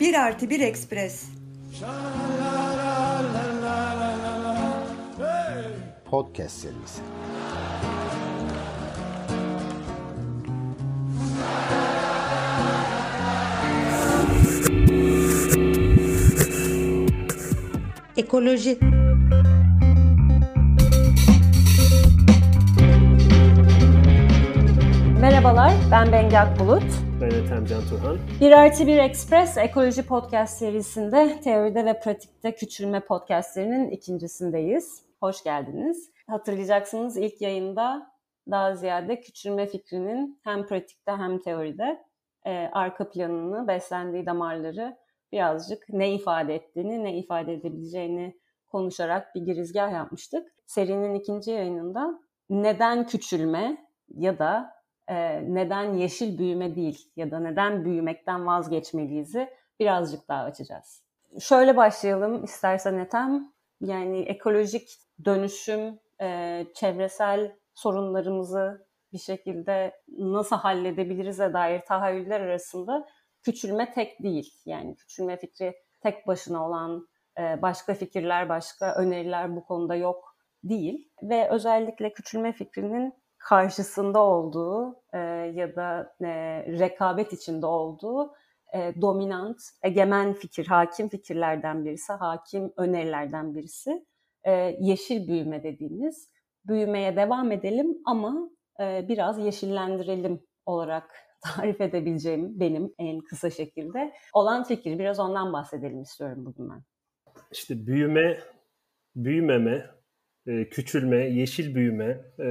Bir artı bir ekspres. Podcast serisi. Ekoloji. Merhabalar, ben Bengi Akbulut. Ben Ethem Can Turhan. Bir artı bir Express Ekoloji Podcast serisinde teoride ve pratikte küçülme podcastlerinin ikincisindeyiz. Hoş geldiniz. Hatırlayacaksınız ilk yayında daha ziyade küçülme fikrinin hem pratikte hem teoride e, arka planını, beslendiği damarları birazcık ne ifade ettiğini, ne ifade edebileceğini konuşarak bir girizgah yapmıştık. Serinin ikinci yayınında neden küçülme ya da neden yeşil büyüme değil ya da neden büyümekten vazgeçmeliyiz'i birazcık daha açacağız. Şöyle başlayalım istersen Ethem. Yani ekolojik dönüşüm, e, çevresel sorunlarımızı bir şekilde nasıl halledebiliriz'e dair tahayyüller arasında küçülme tek değil. Yani küçülme fikri tek başına olan e, başka fikirler, başka öneriler bu konuda yok değil. Ve özellikle küçülme fikrinin karşısında olduğu e, ya da e, rekabet içinde olduğu e, dominant, egemen fikir, hakim fikirlerden birisi, hakim önerilerden birisi e, yeşil büyüme dediğimiz büyümeye devam edelim ama e, biraz yeşillendirelim olarak tarif edebileceğim benim en kısa şekilde olan fikir. Biraz ondan bahsedelim istiyorum bugün ben. İşte büyüme, büyümeme, e, küçülme, yeşil büyüme e,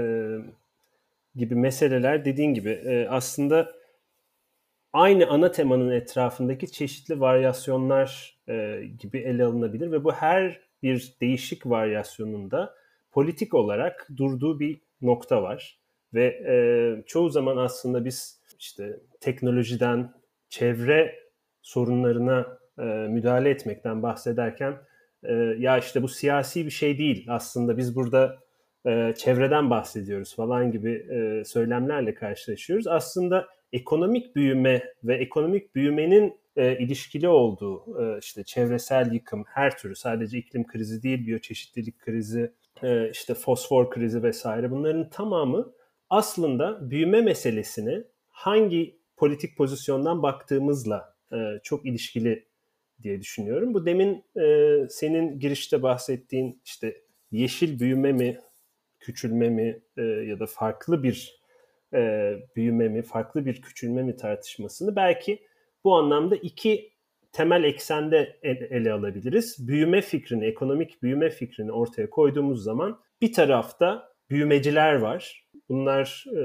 gibi meseleler dediğin gibi e, aslında aynı ana temanın etrafındaki çeşitli varyasyonlar gibi ele alınabilir ve bu her bir değişik varyasyonunda politik olarak durduğu bir nokta var ve çoğu zaman aslında biz işte teknolojiden çevre sorunlarına e, müdahale etmekten bahsederken e, ya işte bu siyasi bir şey değil. Aslında biz burada e, çevreden bahsediyoruz falan gibi e, söylemlerle karşılaşıyoruz. Aslında ekonomik büyüme ve ekonomik büyümenin e, ilişkili olduğu e, işte çevresel yıkım her türlü sadece iklim krizi değil biyoçeşitlilik krizi işte fosfor krizi vesaire bunların tamamı aslında büyüme meselesini hangi politik pozisyondan baktığımızla çok ilişkili diye düşünüyorum. Bu demin senin girişte bahsettiğin işte yeşil büyüme mi, küçülme mi e, ya da farklı bir e, büyüme mi, farklı bir küçülme mi tartışmasını belki bu anlamda iki temel eksende ele alabiliriz. Büyüme fikrini, ekonomik büyüme fikrini ortaya koyduğumuz zaman bir tarafta büyümeciler var. Bunlar e,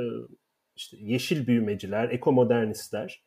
işte yeşil büyümeciler, ekomodernistler.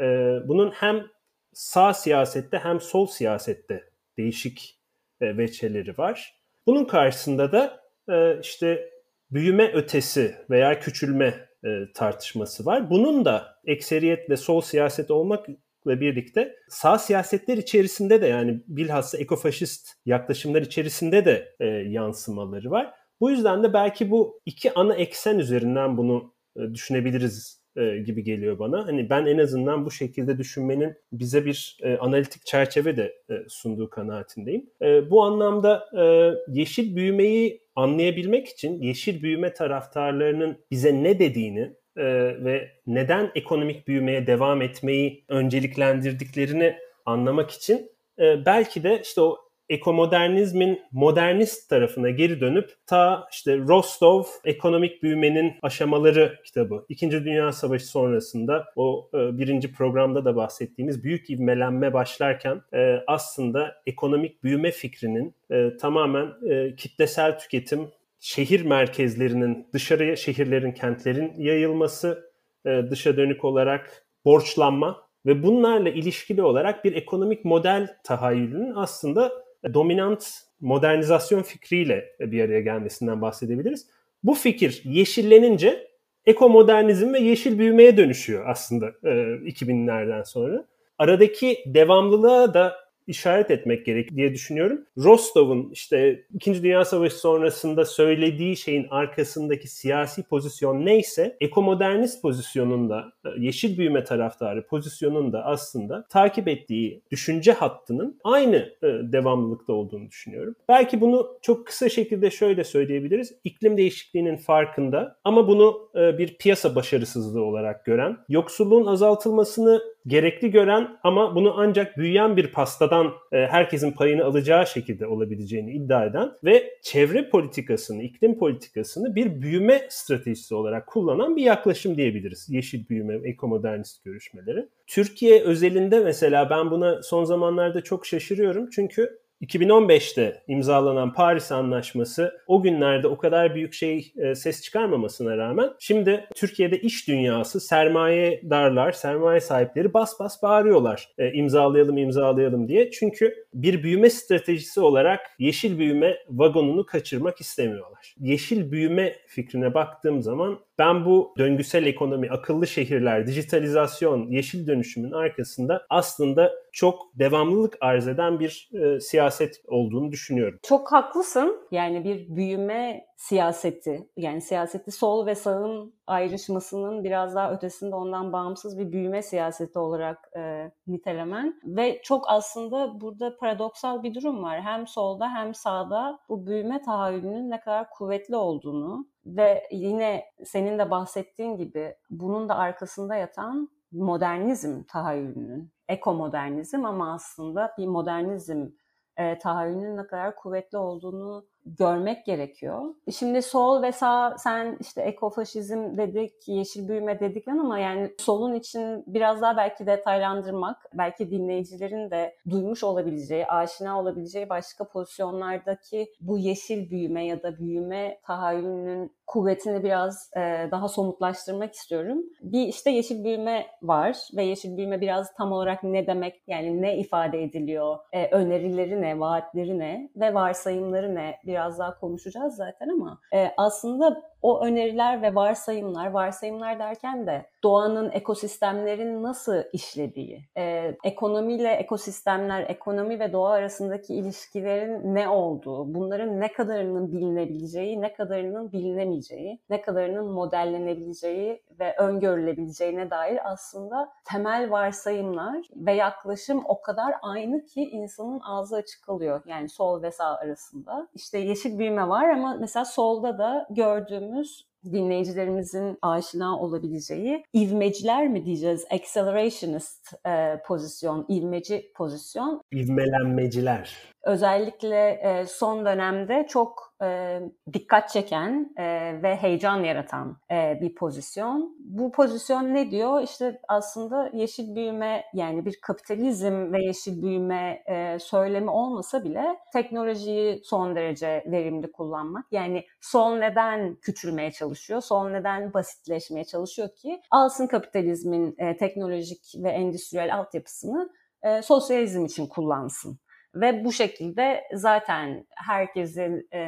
E, bunun hem sağ siyasette hem sol siyasette değişik e, veçeleri var. Bunun karşısında da e, işte büyüme ötesi veya küçülme e, tartışması var. Bunun da ekseriyetle sol siyaset olmakla birlikte sağ siyasetler içerisinde de yani bilhassa ekofaşist yaklaşımlar içerisinde de e, yansımaları var. Bu yüzden de belki bu iki ana eksen üzerinden bunu e, düşünebiliriz e, gibi geliyor bana. Hani ben en azından bu şekilde düşünmenin bize bir e, analitik çerçeve de e, sunduğu kanaatindeyim. E, bu anlamda e, yeşil büyümeyi anlayabilmek için yeşil büyüme taraftarlarının bize ne dediğini e, ve neden ekonomik büyümeye devam etmeyi önceliklendirdiklerini anlamak için e, belki de işte o ekomodernizmin modernist tarafına geri dönüp ta işte Rostov ekonomik büyümenin aşamaları kitabı. İkinci Dünya Savaşı sonrasında o e, birinci programda da bahsettiğimiz büyük ivmelenme başlarken e, aslında ekonomik büyüme fikrinin e, tamamen e, kitlesel tüketim, şehir merkezlerinin dışarıya şehirlerin, kentlerin yayılması, e, dışa dönük olarak borçlanma ve bunlarla ilişkili olarak bir ekonomik model tahayyülünün aslında dominant modernizasyon fikriyle bir araya gelmesinden bahsedebiliriz. Bu fikir yeşillenince ekomodernizm ve yeşil büyümeye dönüşüyor aslında 2000'lerden sonra. Aradaki devamlılığa da işaret etmek gerek diye düşünüyorum. Rostov'un işte 2. Dünya Savaşı sonrasında söylediği şeyin arkasındaki siyasi pozisyon neyse ekomodernist pozisyonunda yeşil büyüme taraftarı pozisyonunda aslında takip ettiği düşünce hattının aynı e, devamlılıkta olduğunu düşünüyorum. Belki bunu çok kısa şekilde şöyle söyleyebiliriz. İklim değişikliğinin farkında ama bunu e, bir piyasa başarısızlığı olarak gören, yoksulluğun azaltılmasını gerekli gören ama bunu ancak büyüyen bir pastadan e, herkesin payını alacağı şekilde olabileceğini iddia eden ve çevre politikasını, iklim politikasını bir büyüme stratejisi olarak kullanan bir yaklaşım diyebiliriz. Yeşil büyüme, ekomodernist görüşmeleri. Türkiye özelinde mesela ben buna son zamanlarda çok şaşırıyorum. Çünkü 2015'te imzalanan Paris Anlaşması o günlerde o kadar büyük şey e, ses çıkarmamasına rağmen şimdi Türkiye'de iş dünyası sermaye darlar, sermaye sahipleri bas bas bağırıyorlar e, imzalayalım imzalayalım diye. Çünkü bir büyüme stratejisi olarak yeşil büyüme vagonunu kaçırmak istemiyorlar. Yeşil büyüme fikrine baktığım zaman ben bu döngüsel ekonomi, akıllı şehirler, dijitalizasyon, yeşil dönüşümün arkasında aslında çok devamlılık arz eden bir e, siyaset olduğunu düşünüyorum. Çok haklısın. Yani bir büyüme siyaseti, yani siyaseti sol ve sağın ayrışmasının biraz daha ötesinde ondan bağımsız bir büyüme siyaseti olarak e, nitelemen ve çok aslında burada paradoksal bir durum var. Hem solda hem sağda bu büyüme tahayyülünün ne kadar kuvvetli olduğunu ve yine senin de bahsettiğin gibi bunun da arkasında yatan modernizm tahayyülünün, ekomodernizm ama aslında bir modernizm e, tahayyülünün ne kadar kuvvetli olduğunu görmek gerekiyor. Şimdi sol ve sağ sen işte ekofaşizm dedik, yeşil büyüme dedik ama yani solun için biraz daha belki detaylandırmak, belki dinleyicilerin de duymuş olabileceği, aşina olabileceği başka pozisyonlardaki bu yeşil büyüme ya da büyüme tahayyülünün kuvvetini biraz e, daha somutlaştırmak istiyorum. Bir işte yeşil büyüme var ve yeşil büyüme biraz tam olarak ne demek yani ne ifade ediliyor, e, önerileri ne, vaatleri ne ve varsayımları ne biraz daha konuşacağız zaten ama e, aslında o öneriler ve varsayımlar, varsayımlar derken de doğanın, ekosistemlerin nasıl işlediği, e, ekonomiyle ekosistemler, ekonomi ve doğa arasındaki ilişkilerin ne olduğu, bunların ne kadarının bilinebileceği, ne kadarının bilinemeyeceği, ne kadarının modellenebileceği ve öngörülebileceğine dair aslında temel varsayımlar ve yaklaşım o kadar aynı ki insanın ağzı açık kalıyor. Yani sol ve sağ arasında. İşte yeşil büyüme var ama mesela solda da gördüğümüz dinleyicilerimizin aşina olabileceği ivmeciler mi diyeceğiz? Accelerationist e, pozisyon, ivmeci pozisyon. İvmelenmeciler. Özellikle e, son dönemde çok e, dikkat çeken e, ve heyecan yaratan e, bir pozisyon. Bu pozisyon ne diyor? İşte aslında yeşil büyüme yani bir kapitalizm ve yeşil büyüme e, söylemi olmasa bile teknolojiyi son derece verimli kullanmak. Yani sol neden küçülmeye çalışıyor? Sol neden basitleşmeye çalışıyor ki alsın kapitalizmin e, teknolojik ve endüstriyel altyapısını e, sosyalizm için kullansın. Ve bu şekilde zaten herkesin e,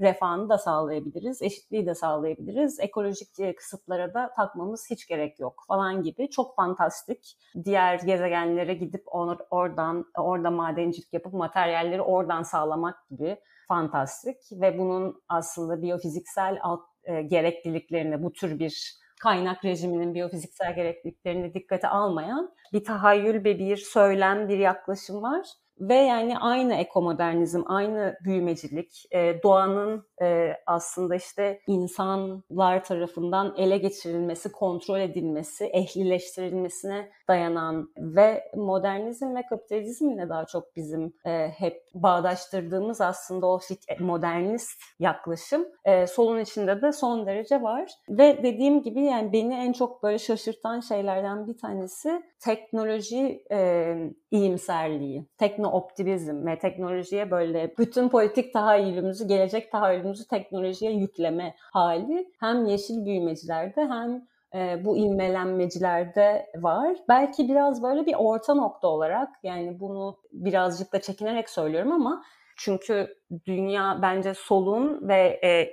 refahını da sağlayabiliriz, eşitliği de sağlayabiliriz, ekolojik e, kısıtlara da takmamız hiç gerek yok falan gibi çok fantastik. Diğer gezegenlere gidip or, oradan orada madencilik yapıp materyalleri oradan sağlamak gibi fantastik ve bunun aslında biyofiziksel alt, e, gerekliliklerini bu tür bir kaynak rejiminin biyofiziksel gerekliliklerini dikkate almayan bir tahayyül ve bir söylem, bir yaklaşım var. Ve yani aynı ekomodernizm, aynı büyümecilik, e, doğanın e, aslında işte insanlar tarafından ele geçirilmesi, kontrol edilmesi, ehlileştirilmesine dayanan ve modernizm ve kapitalizmle daha çok bizim e, hep bağdaştırdığımız aslında o modernist yaklaşım solun içinde de son derece var. Ve dediğim gibi yani beni en çok böyle şaşırtan şeylerden bir tanesi teknoloji e, tekno-optimizm ve teknolojiye böyle bütün politik tahayyülümüzü, gelecek tahayyülümüzü teknolojiye yükleme hali hem yeşil büyümecilerde hem e, bu ilmelenmecilerde var. Belki biraz böyle bir orta nokta olarak yani bunu birazcık da çekinerek söylüyorum ama çünkü dünya bence solun ve e,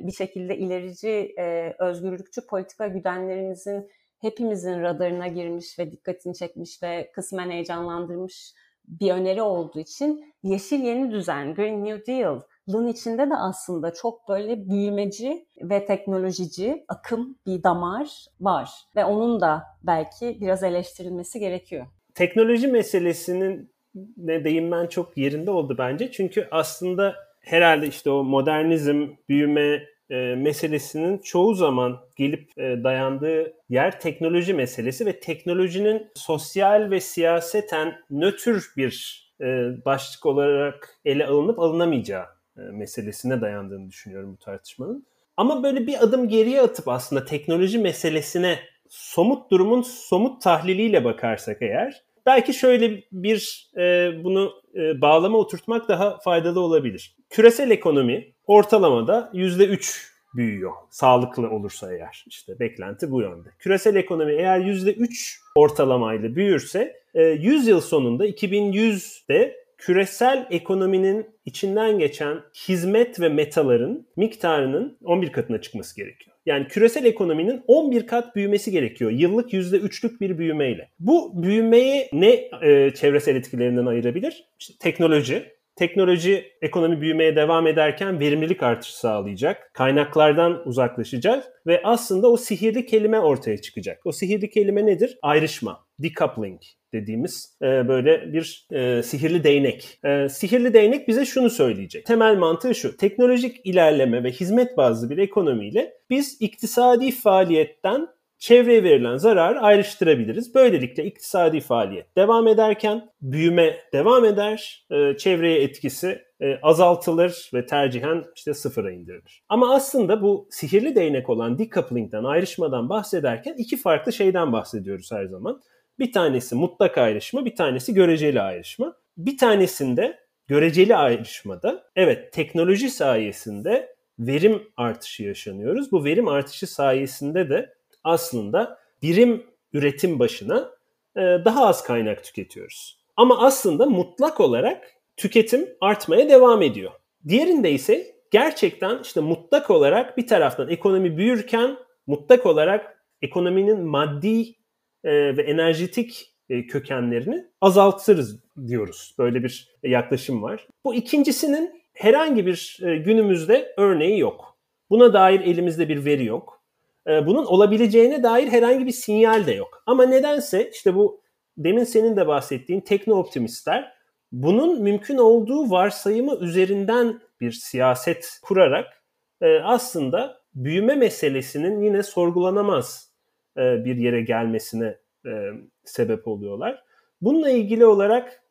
bir şekilde ilerici, e, özgürlükçü politika güdenlerimizin hepimizin radarına girmiş ve dikkatini çekmiş ve kısmen heyecanlandırmış bir öneri olduğu için yeşil yeni düzen, Green New Deal, içinde de aslında çok böyle büyümeci ve teknolojici akım bir damar var. Ve onun da belki biraz eleştirilmesi gerekiyor. Teknoloji meselesinin ne değinmen çok yerinde oldu bence. Çünkü aslında herhalde işte o modernizm, büyüme e, meselesinin çoğu zaman gelip e, dayandığı yer teknoloji meselesi ve teknolojinin sosyal ve siyaseten nötr bir e, başlık olarak ele alınıp alınamayacağı meselesine dayandığını düşünüyorum bu tartışmanın. Ama böyle bir adım geriye atıp aslında teknoloji meselesine somut durumun somut tahliliyle bakarsak eğer belki şöyle bir e, bunu e, bağlama oturtmak daha faydalı olabilir. Küresel ekonomi ortalamada %3 büyüyor. Sağlıklı olursa eğer. işte beklenti bu yönde. Küresel ekonomi eğer %3 ortalamayla büyürse 100 yıl sonunda 2100'de küresel ekonominin içinden geçen hizmet ve metaların miktarının 11 katına çıkması gerekiyor. Yani küresel ekonominin 11 kat büyümesi gerekiyor. Yıllık %3'lük bir büyümeyle. Bu büyümeyi ne e, çevresel etkilerinden ayırabilir? İşte teknoloji, teknoloji ekonomi büyümeye devam ederken verimlilik artışı sağlayacak. Kaynaklardan uzaklaşacağız ve aslında o sihirli kelime ortaya çıkacak. O sihirli kelime nedir? Ayrışma, decoupling dediğimiz e, böyle bir e, sihirli değnek. E, sihirli değnek bize şunu söyleyecek. Temel mantığı şu. Teknolojik ilerleme ve hizmet bazlı bir ekonomiyle biz iktisadi faaliyetten çevreye verilen zararı ayrıştırabiliriz. Böylelikle iktisadi faaliyet devam ederken büyüme devam eder, e, çevreye etkisi e, azaltılır ve tercihen işte sıfıra indirilir. Ama aslında bu sihirli değnek olan decoupling'den, ayrışmadan bahsederken iki farklı şeyden bahsediyoruz her zaman. Bir tanesi mutlak ayrışma, bir tanesi göreceli ayrışma. Bir tanesinde göreceli ayrışmada evet teknoloji sayesinde verim artışı yaşanıyoruz. Bu verim artışı sayesinde de aslında birim üretim başına e, daha az kaynak tüketiyoruz. Ama aslında mutlak olarak tüketim artmaya devam ediyor. Diğerinde ise gerçekten işte mutlak olarak bir taraftan ekonomi büyürken mutlak olarak ekonominin maddi e, ve enerjetik e, kökenlerini azaltırız diyoruz. Böyle bir yaklaşım var. Bu ikincisinin herhangi bir günümüzde örneği yok. Buna dair elimizde bir veri yok. Bunun olabileceğine dair herhangi bir sinyal de yok. Ama nedense işte bu demin senin de bahsettiğin tekno-optimistler bunun mümkün olduğu varsayımı üzerinden bir siyaset kurarak e, aslında büyüme meselesinin yine sorgulanamaz e, bir yere gelmesine e, sebep oluyorlar. Bununla ilgili olarak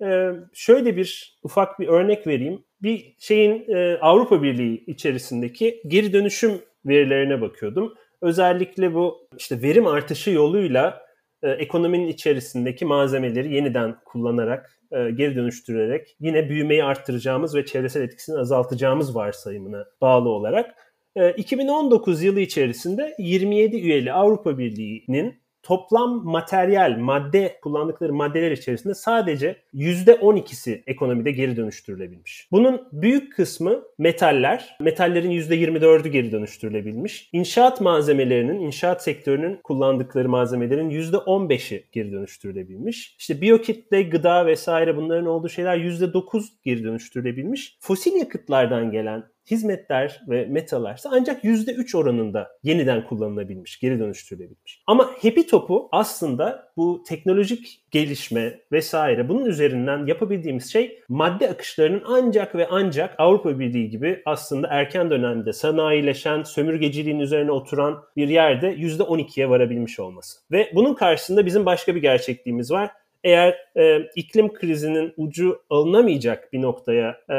şöyle bir ufak bir örnek vereyim. Bir şeyin Avrupa Birliği içerisindeki geri dönüşüm verilerine bakıyordum. Özellikle bu işte verim artışı yoluyla e, ekonominin içerisindeki malzemeleri yeniden kullanarak, e, geri dönüştürerek yine büyümeyi arttıracağımız ve çevresel etkisini azaltacağımız varsayımına bağlı olarak e, 2019 yılı içerisinde 27 üyeli Avrupa Birliği'nin toplam materyal, madde kullandıkları maddeler içerisinde sadece %12'si ekonomide geri dönüştürülebilmiş. Bunun büyük kısmı metaller. Metallerin %24'ü geri dönüştürülebilmiş. İnşaat malzemelerinin, inşaat sektörünün kullandıkları malzemelerin %15'i geri dönüştürülebilmiş. İşte biyokitle, gıda vesaire bunların olduğu şeyler %9 geri dönüştürülebilmiş. Fosil yakıtlardan gelen hizmetler ve metalarsa ancak %3 oranında yeniden kullanılabilmiş, geri dönüştürülebilmiş. Ama Happy Top'u aslında bu teknolojik gelişme vesaire bunun üzerinden yapabildiğimiz şey madde akışlarının ancak ve ancak Avrupa Birliği gibi aslında erken dönemde sanayileşen, sömürgeciliğin üzerine oturan bir yerde %12'ye varabilmiş olması. Ve bunun karşısında bizim başka bir gerçekliğimiz var eğer e, iklim krizinin ucu alınamayacak bir noktaya e,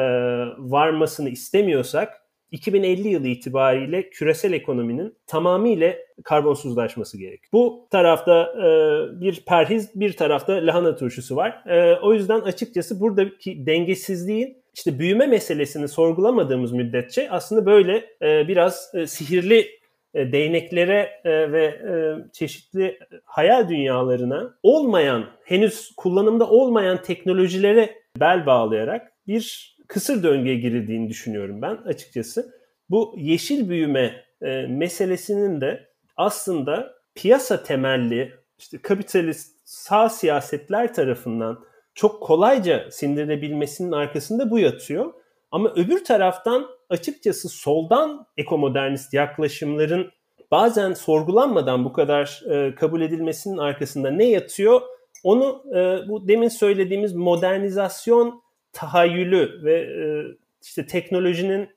varmasını istemiyorsak 2050 yılı itibariyle küresel ekonominin tamamıyla karbonsuzlaşması gerek. Bu tarafta e, bir perhiz, bir tarafta lahana turşusu var. E, o yüzden açıkçası buradaki dengesizliğin işte büyüme meselesini sorgulamadığımız müddetçe aslında böyle e, biraz e, sihirli e, değneklere e, ve e, çeşitli hayal dünyalarına olmayan, henüz kullanımda olmayan teknolojilere bel bağlayarak bir kısır döngüye girildiğini düşünüyorum ben açıkçası. Bu yeşil büyüme meselesinin de aslında piyasa temelli işte kapitalist sağ siyasetler tarafından çok kolayca sindirilebilmesinin arkasında bu yatıyor. Ama öbür taraftan açıkçası soldan ekomodernist yaklaşımların bazen sorgulanmadan bu kadar e, kabul edilmesinin arkasında ne yatıyor? Onu e, bu demin söylediğimiz modernizasyon tahayyülü ve e, işte teknolojinin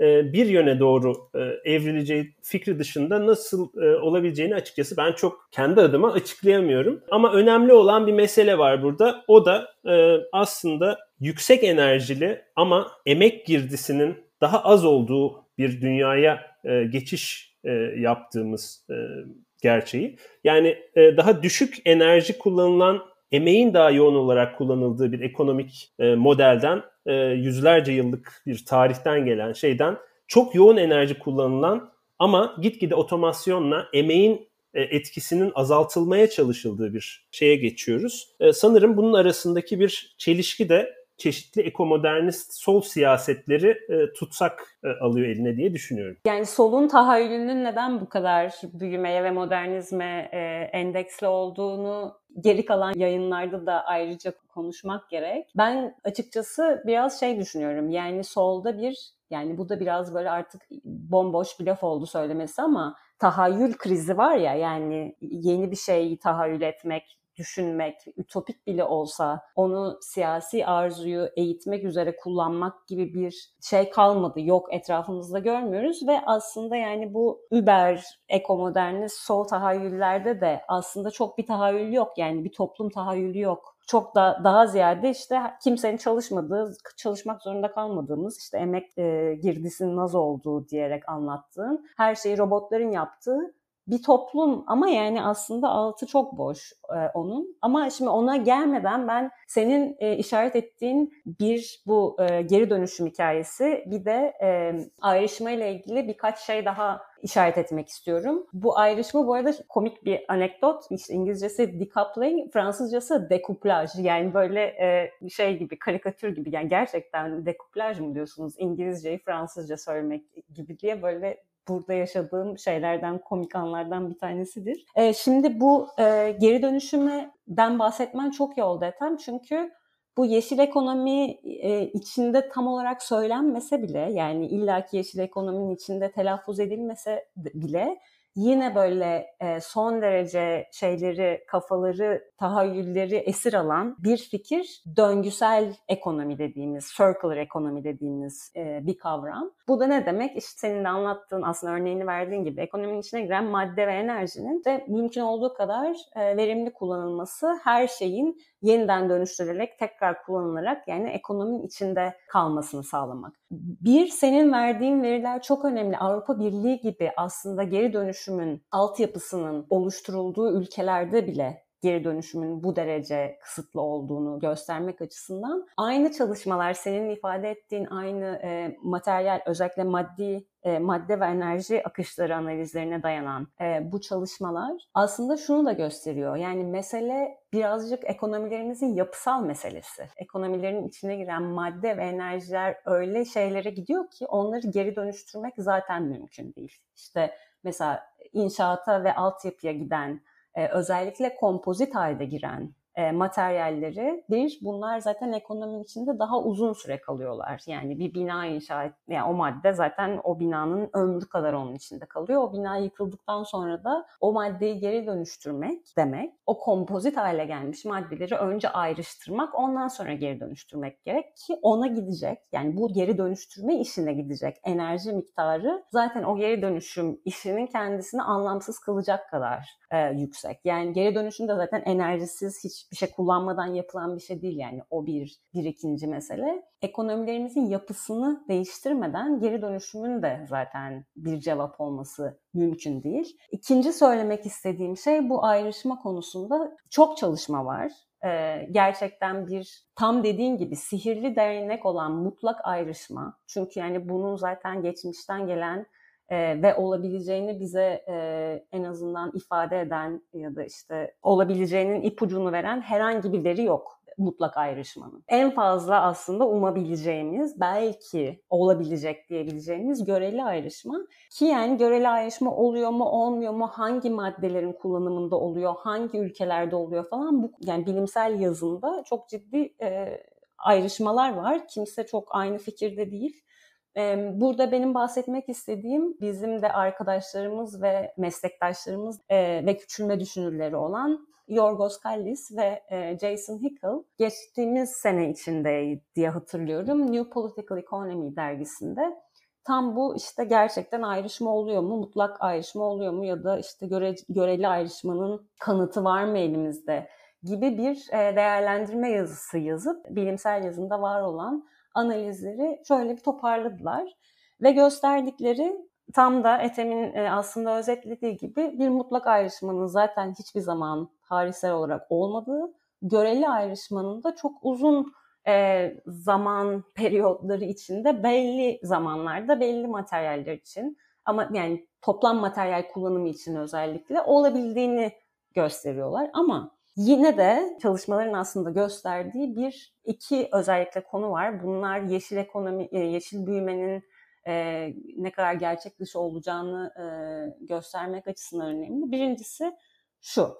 e, bir yöne doğru e, evrileceği fikri dışında nasıl e, olabileceğini açıkçası ben çok kendi adıma açıklayamıyorum. Ama önemli olan bir mesele var burada. O da aslında yüksek enerjili ama emek girdisinin daha az olduğu bir dünyaya geçiş yaptığımız gerçeği. Yani daha düşük enerji kullanılan emeğin daha yoğun olarak kullanıldığı bir ekonomik modelden e, yüzlerce yıllık bir tarihten gelen şeyden çok yoğun enerji kullanılan ama gitgide otomasyonla emeğin e, etkisinin azaltılmaya çalışıldığı bir şeye geçiyoruz. E, sanırım bunun arasındaki bir çelişki de çeşitli ekomodernist sol siyasetleri e, tutsak e, alıyor eline diye düşünüyorum. Yani solun tahayyülünün neden bu kadar büyümeye ve modernizme e, endeksli olduğunu geri kalan yayınlarda da ayrıca konuşmak gerek. Ben açıkçası biraz şey düşünüyorum. Yani solda bir yani bu da biraz böyle artık bomboş bir laf oldu söylemesi ama tahayyül krizi var ya yani yeni bir şeyi tahayyül etmek, düşünmek, ütopik bile olsa onu siyasi arzuyu eğitmek üzere kullanmak gibi bir şey kalmadı. Yok etrafımızda görmüyoruz ve aslında yani bu über ekomodernist sol tahayyüllerde de aslında çok bir tahayyül yok. Yani bir toplum tahayyülü yok çok da daha ziyade işte kimsenin çalışmadığı, çalışmak zorunda kalmadığımız işte emek e, girdisinin az olduğu diyerek anlattığın, her şeyi robotların yaptığı bir toplum ama yani aslında altı çok boş e, onun. Ama şimdi ona gelmeden ben senin e, işaret ettiğin bir bu e, geri dönüşüm hikayesi bir de e, ayrışma ile ilgili birkaç şey daha işaret etmek istiyorum. Bu ayrışma bu arada komik bir anekdot. İşte İngilizcesi decoupling, Fransızcası decuplaj. Yani böyle e, şey gibi, karikatür gibi. Yani gerçekten decuplaj mı diyorsunuz? İngilizceyi Fransızca söylemek gibi diye böyle burada yaşadığım şeylerden, komik anlardan bir tanesidir. E, şimdi bu e, geri dönüşümden bahsetmen çok iyi oldu Ethem. Çünkü bu yeşil ekonomi e, içinde tam olarak söylenmese bile yani illaki yeşil ekonominin içinde telaffuz edilmese bile yine böyle e, son derece şeyleri, kafaları, tahayyülleri esir alan bir fikir döngüsel ekonomi dediğimiz, circular ekonomi dediğimiz e, bir kavram. Bu da ne demek? İşte senin de anlattığın aslında örneğini verdiğin gibi ekonominin içine giren madde ve enerjinin de mümkün olduğu kadar e, verimli kullanılması, her şeyin yeniden dönüştürülerek tekrar kullanılarak yani ekonominin içinde kalmasını sağlamak. Bir, senin verdiğin veriler çok önemli. Avrupa Birliği gibi aslında geri dönüşümün altyapısının oluşturulduğu ülkelerde bile geri dönüşümün bu derece kısıtlı olduğunu göstermek açısından aynı çalışmalar senin ifade ettiğin aynı e, materyal özellikle maddi e, madde ve enerji akışları analizlerine dayanan e, bu çalışmalar aslında şunu da gösteriyor. Yani mesele birazcık ekonomilerimizin yapısal meselesi. Ekonomilerin içine giren madde ve enerjiler öyle şeylere gidiyor ki onları geri dönüştürmek zaten mümkün değil. İşte mesela inşaata ve altyapıya giden e, özellikle kompozit halde giren e, materyalleri bir bunlar zaten ekonominin içinde daha uzun süre kalıyorlar. Yani bir bina inşa et, yani o madde zaten o binanın ömrü kadar onun içinde kalıyor. O bina yıkıldıktan sonra da o maddeyi geri dönüştürmek demek. O kompozit hale gelmiş maddeleri önce ayrıştırmak ondan sonra geri dönüştürmek gerek ki ona gidecek. Yani bu geri dönüştürme işine gidecek enerji miktarı zaten o geri dönüşüm işinin kendisini anlamsız kılacak kadar e, yüksek. Yani geri dönüşüm de zaten enerjisiz hiç hiçbir şey kullanmadan yapılan bir şey değil yani o bir, bir ikinci mesele. Ekonomilerimizin yapısını değiştirmeden geri dönüşümün de zaten bir cevap olması mümkün değil. İkinci söylemek istediğim şey bu ayrışma konusunda çok çalışma var. Ee, gerçekten bir tam dediğin gibi sihirli değnek olan mutlak ayrışma. Çünkü yani bunun zaten geçmişten gelen e, ve olabileceğini bize e, en azından ifade eden ya da işte olabileceğinin ipucunu veren herhangi bir veri yok mutlak ayrışmanın. En fazla aslında umabileceğimiz, belki olabilecek diyebileceğimiz göreli ayrışma. Ki yani göreli ayrışma oluyor mu, olmuyor mu, hangi maddelerin kullanımında oluyor, hangi ülkelerde oluyor falan bu yani bilimsel yazında çok ciddi e, ayrışmalar var. Kimse çok aynı fikirde değil. Burada benim bahsetmek istediğim bizim de arkadaşlarımız ve meslektaşlarımız ve küçülme düşünürleri olan Yorgos Kallis ve Jason Hickel geçtiğimiz sene içinde diye hatırlıyorum. New Political Economy dergisinde. Tam bu işte gerçekten ayrışma oluyor mu, mutlak ayrışma oluyor mu? Ya da işte göre, göreli ayrışmanın kanıtı var mı elimizde? Gibi bir değerlendirme yazısı yazıp bilimsel yazında var olan analizleri şöyle bir toparladılar. Ve gösterdikleri tam da Ethem'in e, aslında özetlediği gibi bir mutlak ayrışmanın zaten hiçbir zaman tarihsel olarak olmadığı, göreli ayrışmanın da çok uzun e, zaman periyotları içinde belli zamanlarda belli materyaller için ama yani toplam materyal kullanımı için özellikle olabildiğini gösteriyorlar. Ama Yine de çalışmaların aslında gösterdiği bir iki özellikle konu var. Bunlar yeşil ekonomi, e, yeşil büyümenin e, ne kadar gerçek dışı olacağını e, göstermek açısından önemli. Birincisi şu,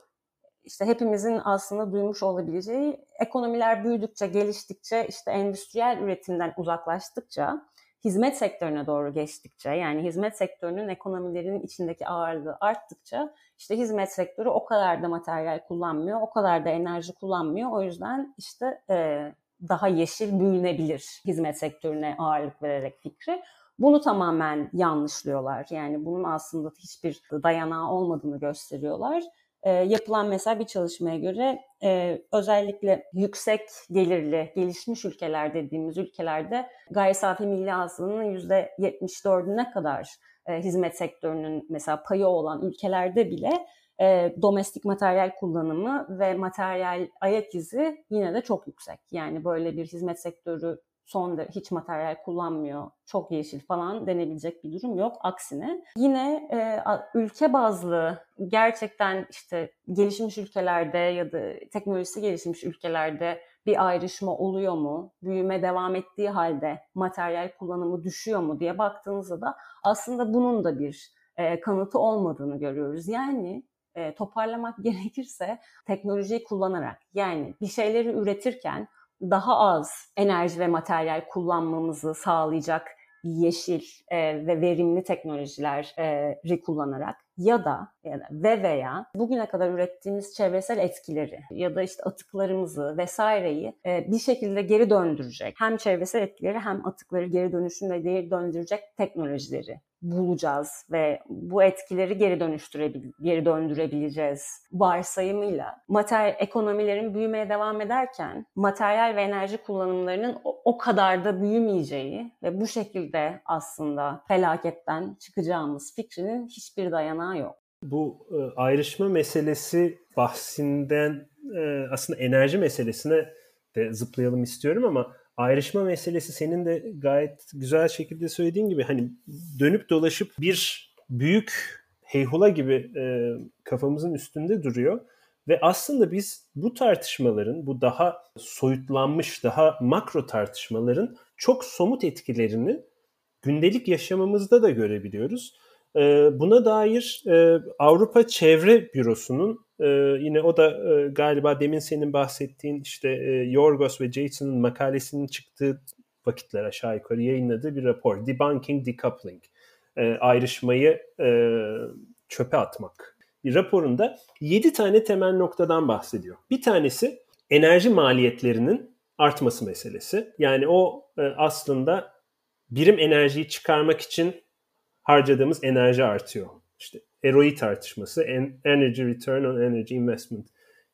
işte hepimizin aslında duymuş olabileceği ekonomiler büyüdükçe, geliştikçe, işte endüstriyel üretimden uzaklaştıkça, hizmet sektörüne doğru geçtikçe, yani hizmet sektörünün ekonomilerin içindeki ağırlığı arttıkça işte hizmet sektörü o kadar da materyal kullanmıyor, o kadar da enerji kullanmıyor. O yüzden işte e, daha yeşil büyünebilir hizmet sektörüne ağırlık vererek fikri. Bunu tamamen yanlışlıyorlar. Yani bunun aslında hiçbir dayanağı olmadığını gösteriyorlar. E, yapılan mesela bir çalışmaya göre e, özellikle yüksek gelirli gelişmiş ülkeler dediğimiz ülkelerde gayri safi milli hasılanın %74'üne kadar e, hizmet sektörünün mesela payı olan ülkelerde bile e, domestik materyal kullanımı ve materyal ayak izi yine de çok yüksek. Yani böyle bir hizmet sektörü son hiç materyal kullanmıyor, çok yeşil falan denebilecek bir durum yok. Aksine yine e, ülke bazlı gerçekten işte gelişmiş ülkelerde ya da teknolojisi gelişmiş ülkelerde bir ayrışma oluyor mu? Büyüme devam ettiği halde materyal kullanımı düşüyor mu diye baktığınızda da aslında bunun da bir e, kanıtı olmadığını görüyoruz. Yani e, toparlamak gerekirse teknolojiyi kullanarak yani bir şeyleri üretirken daha az enerji ve materyal kullanmamızı sağlayacak yeşil e, ve verimli teknolojileri kullanarak ya da, ya da ve veya bugüne kadar ürettiğimiz çevresel etkileri ya da işte atıklarımızı vesaireyi e, bir şekilde geri döndürecek. Hem çevresel etkileri hem atıkları geri dönüşümle geri döndürecek teknolojileri bulacağız ve bu etkileri geri dönüştürebil geri döndürebileceğiz varsayımıyla materyal ekonomilerin büyümeye devam ederken materyal ve enerji kullanımlarının o, o kadar da büyümeyeceği ve bu şekilde aslında felaketten çıkacağımız fikrinin hiçbir dayanağı yok. Bu e, ayrışma meselesi bahsinden e, aslında enerji meselesine de zıplayalım istiyorum ama ayrışma meselesi senin de gayet güzel şekilde söylediğin gibi hani dönüp dolaşıp bir büyük heyhula gibi e, kafamızın üstünde duruyor. Ve aslında biz bu tartışmaların, bu daha soyutlanmış, daha makro tartışmaların çok somut etkilerini gündelik yaşamımızda da görebiliyoruz. E, buna dair e, Avrupa Çevre Bürosu'nun ee, yine o da e, galiba demin senin bahsettiğin işte e, Yorgos ve Jason'ın makalesinin çıktığı vakitler aşağı yukarı yayınladığı bir rapor. Debunking Decoupling. E, ayrışmayı e, çöpe atmak. Bir raporunda 7 tane temel noktadan bahsediyor. Bir tanesi enerji maliyetlerinin artması meselesi. Yani o e, aslında birim enerjiyi çıkarmak için harcadığımız enerji artıyor. İşte ROI tartışması, Energy Return on Energy Investment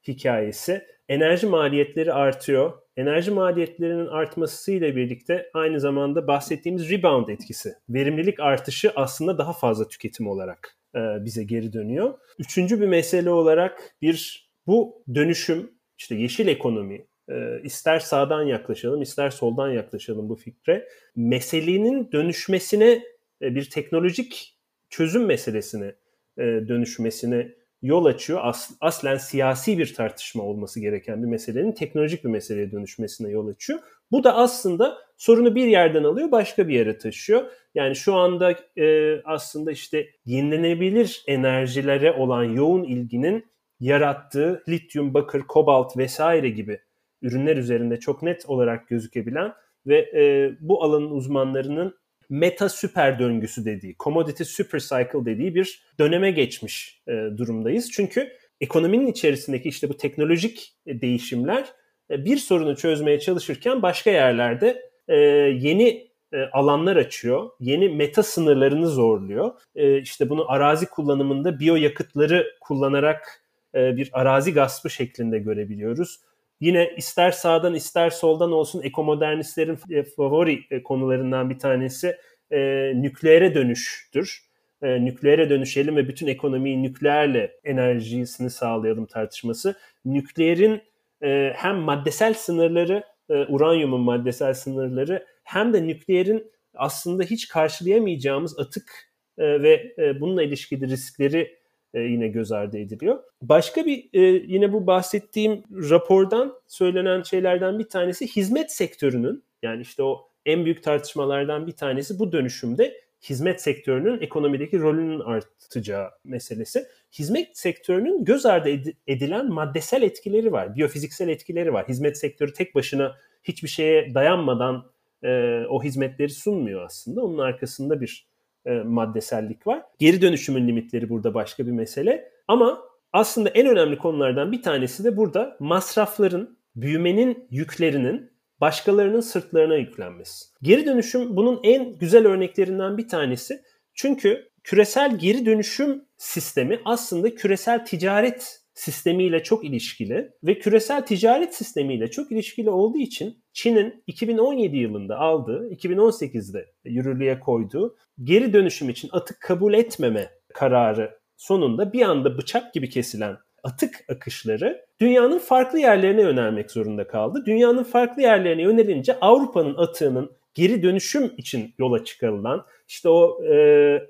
hikayesi. Enerji maliyetleri artıyor. Enerji maliyetlerinin artmasıyla birlikte aynı zamanda bahsettiğimiz rebound etkisi. Verimlilik artışı aslında daha fazla tüketim olarak e, bize geri dönüyor. Üçüncü bir mesele olarak bir bu dönüşüm işte yeşil ekonomi e, ister sağdan yaklaşalım ister soldan yaklaşalım bu fikre. Meselenin dönüşmesine bir teknolojik çözüm meselesine e, dönüşmesine yol açıyor. As, aslen siyasi bir tartışma olması gereken bir meselenin teknolojik bir meseleye dönüşmesine yol açıyor. Bu da aslında sorunu bir yerden alıyor başka bir yere taşıyor. Yani şu anda e, aslında işte yenilenebilir enerjilere olan yoğun ilginin yarattığı lityum, bakır, kobalt vesaire gibi ürünler üzerinde çok net olarak gözükebilen ve e, bu alanın uzmanlarının meta süper döngüsü dediği, commodity super cycle dediği bir döneme geçmiş e, durumdayız. Çünkü ekonominin içerisindeki işte bu teknolojik değişimler e, bir sorunu çözmeye çalışırken başka yerlerde e, yeni e, alanlar açıyor, yeni meta sınırlarını zorluyor. E, işte bunu arazi kullanımında biyoyakıtları kullanarak e, bir arazi gaspı şeklinde görebiliyoruz. Yine ister sağdan ister soldan olsun ekomodernistlerin e, favori e, konularından bir tanesi e, nükleere dönüştür. E, nükleere dönüşelim ve bütün ekonomiyi nükleerle enerjisini sağlayalım tartışması. Nükleerin e, hem maddesel sınırları, e, uranyumun maddesel sınırları hem de nükleerin aslında hiç karşılayamayacağımız atık e, ve e, bununla ilişkili riskleri e, yine göz ardı ediliyor. Başka bir e, yine bu bahsettiğim rapordan söylenen şeylerden bir tanesi hizmet sektörünün yani işte o en büyük tartışmalardan bir tanesi bu dönüşümde hizmet sektörünün ekonomideki rolünün artacağı meselesi. Hizmet sektörünün göz ardı edilen maddesel etkileri var, biyofiziksel etkileri var. Hizmet sektörü tek başına hiçbir şeye dayanmadan e, o hizmetleri sunmuyor aslında. Onun arkasında bir e, maddesellik var. Geri dönüşümün limitleri burada başka bir mesele. Ama aslında en önemli konulardan bir tanesi de burada masrafların, büyümenin yüklerinin başkalarının sırtlarına yüklenmesi. Geri dönüşüm bunun en güzel örneklerinden bir tanesi. Çünkü küresel geri dönüşüm sistemi aslında küresel ticaret sistemiyle çok ilişkili ve küresel ticaret sistemiyle çok ilişkili olduğu için Çin'in 2017 yılında aldığı, 2018'de yürürlüğe koyduğu geri dönüşüm için atık kabul etmeme kararı sonunda bir anda bıçak gibi kesilen atık akışları dünyanın farklı yerlerine yönelmek zorunda kaldı. Dünyanın farklı yerlerine yönelince Avrupa'nın atığının geri dönüşüm için yola çıkarılan işte o e,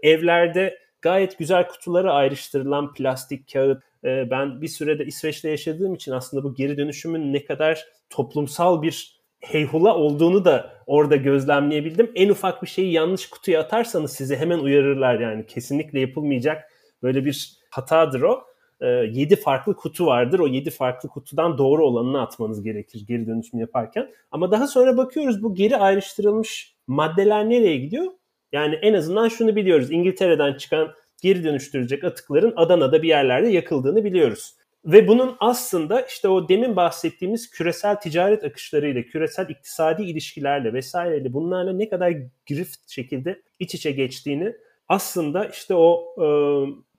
evlerde gayet güzel kutulara ayrıştırılan plastik, kağıt. E, ben bir sürede İsveç'te yaşadığım için aslında bu geri dönüşümün ne kadar toplumsal bir heyhula olduğunu da orada gözlemleyebildim. En ufak bir şeyi yanlış kutuya atarsanız sizi hemen uyarırlar yani kesinlikle yapılmayacak böyle bir hatadır o. 7 farklı kutu vardır. O 7 farklı kutudan doğru olanını atmanız gerekir geri dönüşüm yaparken. Ama daha sonra bakıyoruz bu geri ayrıştırılmış maddeler nereye gidiyor? Yani en azından şunu biliyoruz. İngiltere'den çıkan geri dönüştürülecek atıkların Adana'da bir yerlerde yakıldığını biliyoruz. Ve bunun aslında işte o demin bahsettiğimiz küresel ticaret akışlarıyla, küresel iktisadi ilişkilerle vesaireyle bunlarla ne kadar grift şekilde iç içe geçtiğini aslında işte o e,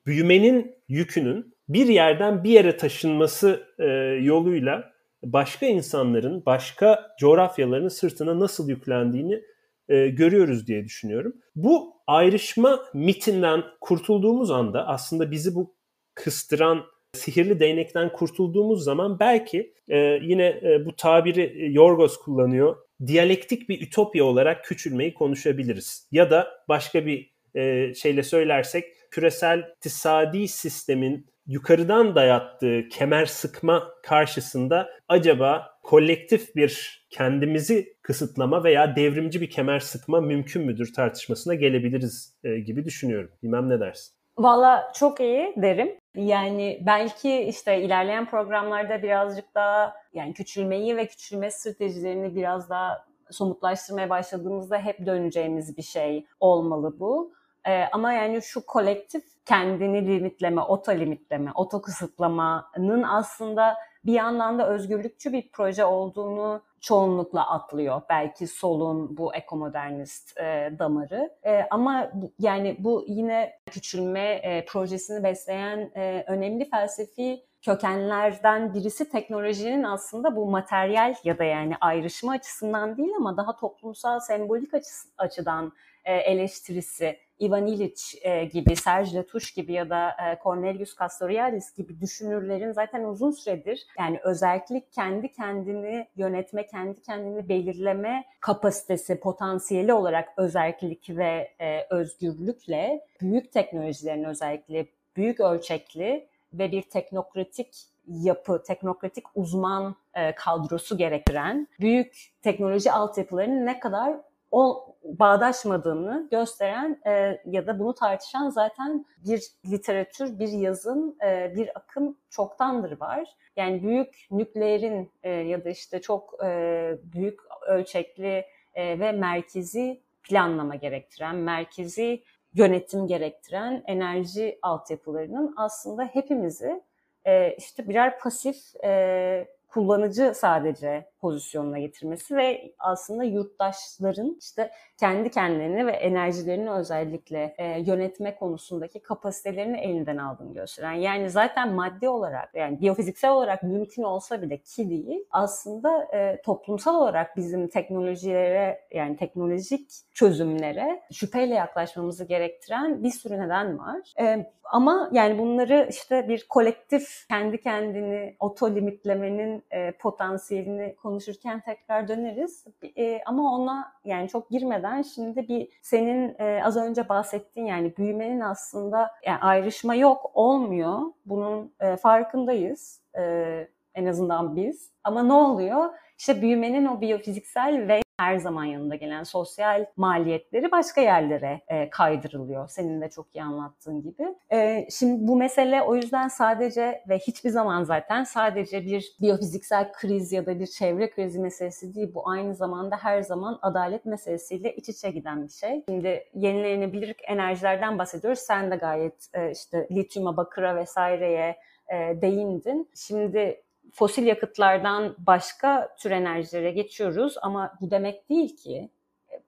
büyümenin yükünün bir yerden bir yere taşınması e, yoluyla başka insanların, başka coğrafyaların sırtına nasıl yüklendiğini e, görüyoruz diye düşünüyorum. Bu ayrışma mitinden kurtulduğumuz anda aslında bizi bu kıstıran sihirli değnekten kurtulduğumuz zaman belki e, yine e, bu tabiri Yorgos kullanıyor. Diyalektik bir ütopya olarak küçülmeyi konuşabiliriz. Ya da başka bir e, şeyle söylersek küresel iktisadi sistemin yukarıdan dayattığı kemer sıkma karşısında acaba kolektif bir kendimizi kısıtlama veya devrimci bir kemer sıkma mümkün müdür tartışmasına gelebiliriz e, gibi düşünüyorum. Bilmem ne dersin? Valla çok iyi derim. Yani belki işte ilerleyen programlarda birazcık daha yani küçülmeyi ve küçülme stratejilerini biraz daha somutlaştırmaya başladığımızda hep döneceğimiz bir şey olmalı bu. Ee, ama yani şu kolektif kendini limitleme, oto limitleme, oto kısıtlamanın aslında bir yandan da özgürlükçü bir proje olduğunu çoğunlukla atlıyor. Belki solun bu ekomodernist e, damarı. E, ama yani bu yine küçülme e, projesini besleyen e, önemli felsefi kökenlerden birisi teknolojinin aslında bu materyal ya da yani ayrışma açısından değil ama daha toplumsal sembolik açıdan e, eleştirisi Ivan Illich e, gibi, Serge Latouche gibi ya da e, Cornelius Castoriadis gibi düşünürlerin zaten uzun süredir yani özellik kendi kendini yönetme, kendi kendini belirleme kapasitesi, potansiyeli olarak özellik ve e, özgürlükle büyük teknolojilerin özellikle büyük ölçekli ve bir teknokratik yapı, teknokratik uzman e, kadrosu gerektiren büyük teknoloji altyapılarının ne kadar o bağdaşmadığını gösteren e, ya da bunu tartışan zaten bir literatür, bir yazın, e, bir akım çoktandır var. Yani büyük nükleerin e, ya da işte çok e, büyük ölçekli e, ve merkezi planlama gerektiren, merkezi yönetim gerektiren enerji altyapılarının aslında hepimizi e, işte birer pasif e, kullanıcı sadece pozisyonuna getirmesi ve aslında yurttaşların işte kendi kendilerini ve enerjilerini özellikle e, yönetme konusundaki kapasitelerini elinden aldığını gösteren. Yani zaten maddi olarak yani biyofiziksel olarak mümkün olsa bile ki değil aslında e, toplumsal olarak bizim teknolojilere yani teknolojik çözümlere şüpheyle yaklaşmamızı gerektiren bir sürü neden var. E, ama yani bunları işte bir kolektif kendi kendini oto limitlemenin e, potansiyelini konuşurken tekrar döneriz. E, ama ona yani çok girmeden şimdi bir senin e, az önce bahsettiğin yani büyümenin aslında yani ayrışma yok olmuyor. Bunun e, farkındayız. E, en azından biz. Ama ne oluyor? İşte büyümenin o biyofiziksel ve her zaman yanında gelen sosyal maliyetleri başka yerlere e, kaydırılıyor. Senin de çok iyi anlattığın gibi. E, şimdi bu mesele o yüzden sadece ve hiçbir zaman zaten sadece bir biyofiziksel kriz ya da bir çevre krizi meselesi değil. Bu aynı zamanda her zaman adalet meselesiyle iç içe giden bir şey. Şimdi yenilenebilir enerjilerden bahsediyoruz. Sen de gayet e, işte lityuma, bakıra vesaireye e, değindin. Şimdi fosil yakıtlardan başka tür enerjilere geçiyoruz ama bu demek değil ki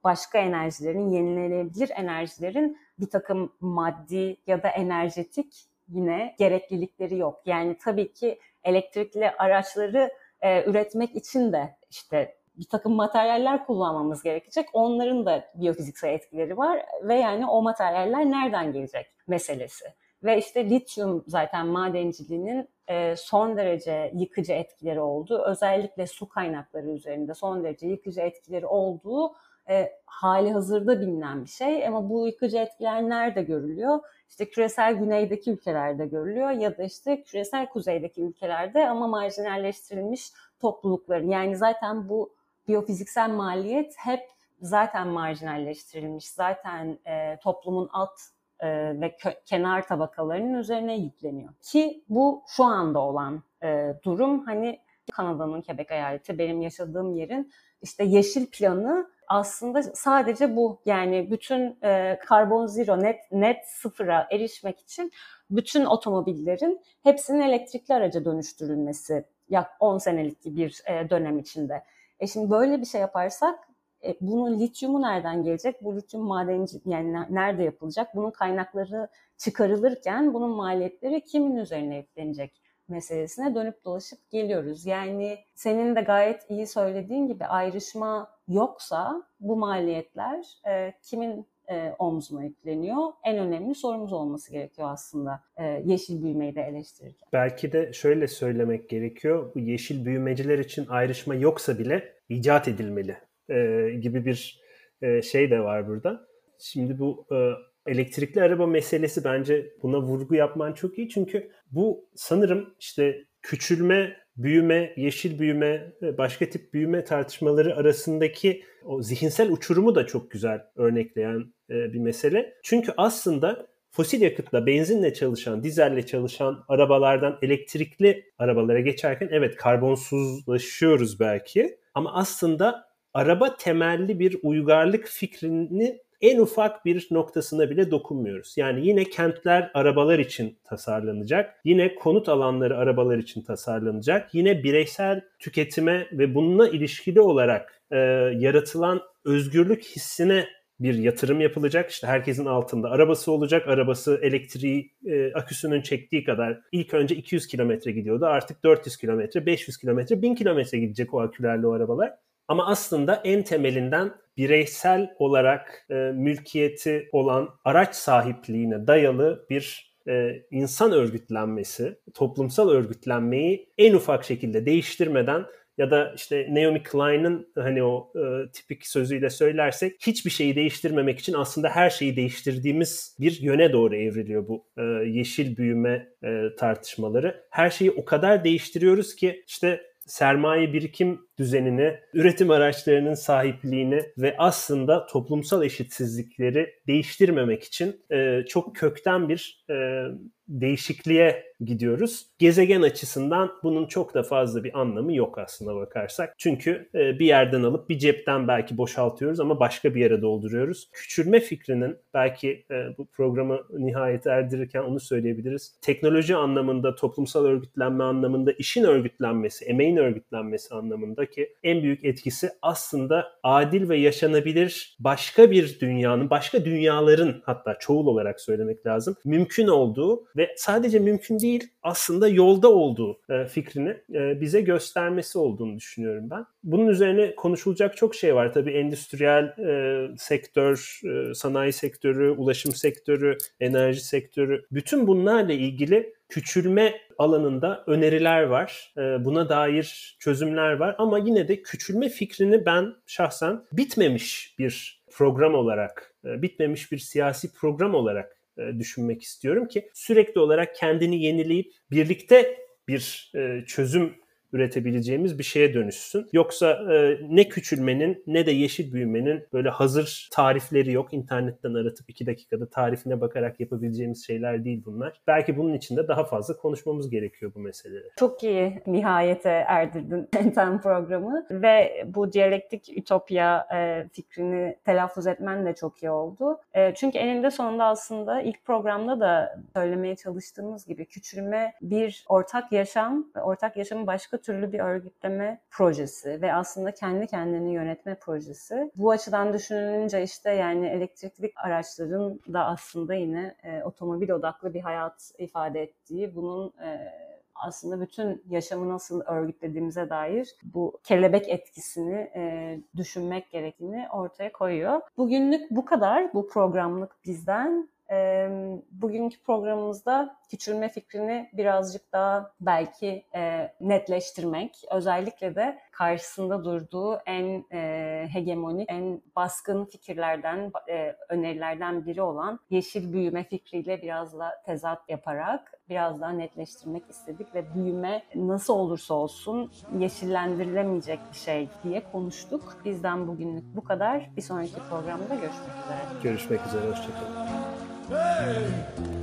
başka enerjilerin, yenilenebilir enerjilerin bir takım maddi ya da enerjetik yine gereklilikleri yok. Yani tabii ki elektrikli araçları e, üretmek için de işte bir takım materyaller kullanmamız gerekecek. Onların da biyofiziksel etkileri var ve yani o materyaller nereden gelecek meselesi. Ve işte lityum zaten madenciliğinin e, son derece yıkıcı etkileri olduğu, özellikle su kaynakları üzerinde son derece yıkıcı etkileri olduğu e, hali hazırda bilinen bir şey. Ama bu yıkıcı etkiler nerede görülüyor? İşte küresel güneydeki ülkelerde görülüyor ya da işte küresel kuzeydeki ülkelerde ama marjinalleştirilmiş toplulukların. Yani zaten bu biyofiziksel maliyet hep zaten marjinalleştirilmiş, zaten e, toplumun alt e, ve kenar tabakalarının üzerine yükleniyor. Ki bu şu anda olan e, durum hani Kanada'nın Quebec eyaleti benim yaşadığım yerin işte yeşil planı aslında sadece bu yani bütün e, karbon zero net net sıfıra erişmek için bütün otomobillerin hepsinin elektrikli araca dönüştürülmesi yak 10 senelik bir e, dönem içinde. E şimdi böyle bir şey yaparsak e, bunun lityumu nereden gelecek? Bu lityum madenci yani nerede yapılacak? Bunun kaynakları çıkarılırken bunun maliyetleri kimin üzerine yüklenecek meselesine dönüp dolaşıp geliyoruz. Yani senin de gayet iyi söylediğin gibi ayrışma yoksa bu maliyetler e, kimin e, omzuna yükleniyor. En önemli sorumuz olması gerekiyor aslında e, yeşil büyümeyi de eleştirirken. Belki de şöyle söylemek gerekiyor. Bu yeşil büyümeciler için ayrışma yoksa bile icat edilmeli e, gibi bir e, şey de var burada. Şimdi bu e, elektrikli araba meselesi bence buna vurgu yapman çok iyi. Çünkü bu sanırım işte küçülme, büyüme, yeşil büyüme, başka tip büyüme tartışmaları arasındaki o zihinsel uçurumu da çok güzel örnekleyen e, bir mesele. Çünkü aslında fosil yakıtla, benzinle çalışan, dizelle çalışan arabalardan elektrikli arabalara geçerken evet karbonsuzlaşıyoruz belki ama aslında araba temelli bir uygarlık fikrini en ufak bir noktasına bile dokunmuyoruz. Yani yine kentler arabalar için tasarlanacak. Yine konut alanları arabalar için tasarlanacak. Yine bireysel tüketime ve bununla ilişkili olarak e, yaratılan özgürlük hissine bir yatırım yapılacak. İşte herkesin altında arabası olacak. Arabası elektriği e, aküsünün çektiği kadar ilk önce 200 kilometre gidiyordu. Artık 400 kilometre, 500 kilometre, 1000 kilometre gidecek o akülerle o arabalar. Ama aslında en temelinden bireysel olarak e, mülkiyeti olan araç sahipliğine dayalı bir e, insan örgütlenmesi, toplumsal örgütlenmeyi en ufak şekilde değiştirmeden ya da işte Naomi Klein'ın hani o e, tipik sözüyle söylersek hiçbir şeyi değiştirmemek için aslında her şeyi değiştirdiğimiz bir yöne doğru evriliyor bu e, yeşil büyüme e, tartışmaları. Her şeyi o kadar değiştiriyoruz ki işte sermaye birikim düzenini, üretim araçlarının sahipliğini ve aslında toplumsal eşitsizlikleri değiştirmemek için e, çok kökten bir e, değişikliğe gidiyoruz. Gezegen açısından bunun çok da fazla bir anlamı yok aslında bakarsak. Çünkü e, bir yerden alıp bir cepten belki boşaltıyoruz ama başka bir yere dolduruyoruz. Küçülme fikrinin belki e, bu programı nihayet erdirirken onu söyleyebiliriz. Teknoloji anlamında, toplumsal örgütlenme anlamında, işin örgütlenmesi, emeğin örgütlenmesi anlamındaki en büyük etkisi aslında adil ve yaşanabilir başka bir dünyanın, başka dünyaların hatta çoğul olarak söylemek lazım mümkün olduğu ve sadece mümkün değil aslında yolda olduğu e, fikrini e, bize göstermesi olduğunu düşünüyorum ben. Bunun üzerine konuşulacak çok şey var. Tabii endüstriyel e, sektör, sanayi sektörü, ulaşım sektörü, enerji sektörü bütün bunlarla ilgili küçülme alanında öneriler var. Buna dair çözümler var ama yine de küçülme fikrini ben şahsen bitmemiş bir program olarak, bitmemiş bir siyasi program olarak düşünmek istiyorum ki sürekli olarak kendini yenileyip birlikte bir e, çözüm üretebileceğimiz bir şeye dönüşsün. Yoksa e, ne küçülmenin ne de yeşil büyümenin böyle hazır tarifleri yok. İnternetten aratıp iki dakikada tarifine bakarak yapabileceğimiz şeyler değil bunlar. Belki bunun için de daha fazla konuşmamız gerekiyor bu meseleleri. Çok iyi nihayete erdirdin Enten programı ve bu diyalektik ütopya e, fikrini telaffuz etmen de çok iyi oldu. E, çünkü eninde sonunda aslında ilk programda da söylemeye çalıştığımız gibi küçülme bir ortak yaşam, ortak yaşamın başka türlü bir örgütleme projesi ve aslında kendi kendini yönetme projesi. Bu açıdan düşünülünce işte yani elektrikli araçların da aslında yine e, otomobil odaklı bir hayat ifade ettiği, bunun e, aslında bütün yaşamı nasıl örgütlediğimize dair bu kelebek etkisini e, düşünmek gerektiğini ortaya koyuyor. Bugünlük bu kadar. Bu programlık bizden. E, bugünkü programımızda küçülme fikrini birazcık daha belki e, netleştirmek, özellikle de karşısında durduğu en e, hegemonik, en baskın fikirlerden, e, önerilerden biri olan yeşil büyüme fikriyle biraz da tezat yaparak biraz daha netleştirmek istedik ve büyüme nasıl olursa olsun yeşillendirilemeyecek bir şey diye konuştuk. Bizden bugünlük bu kadar. Bir sonraki programda görüşmek üzere. Görüşmek üzere, hoşçakalın. Hey!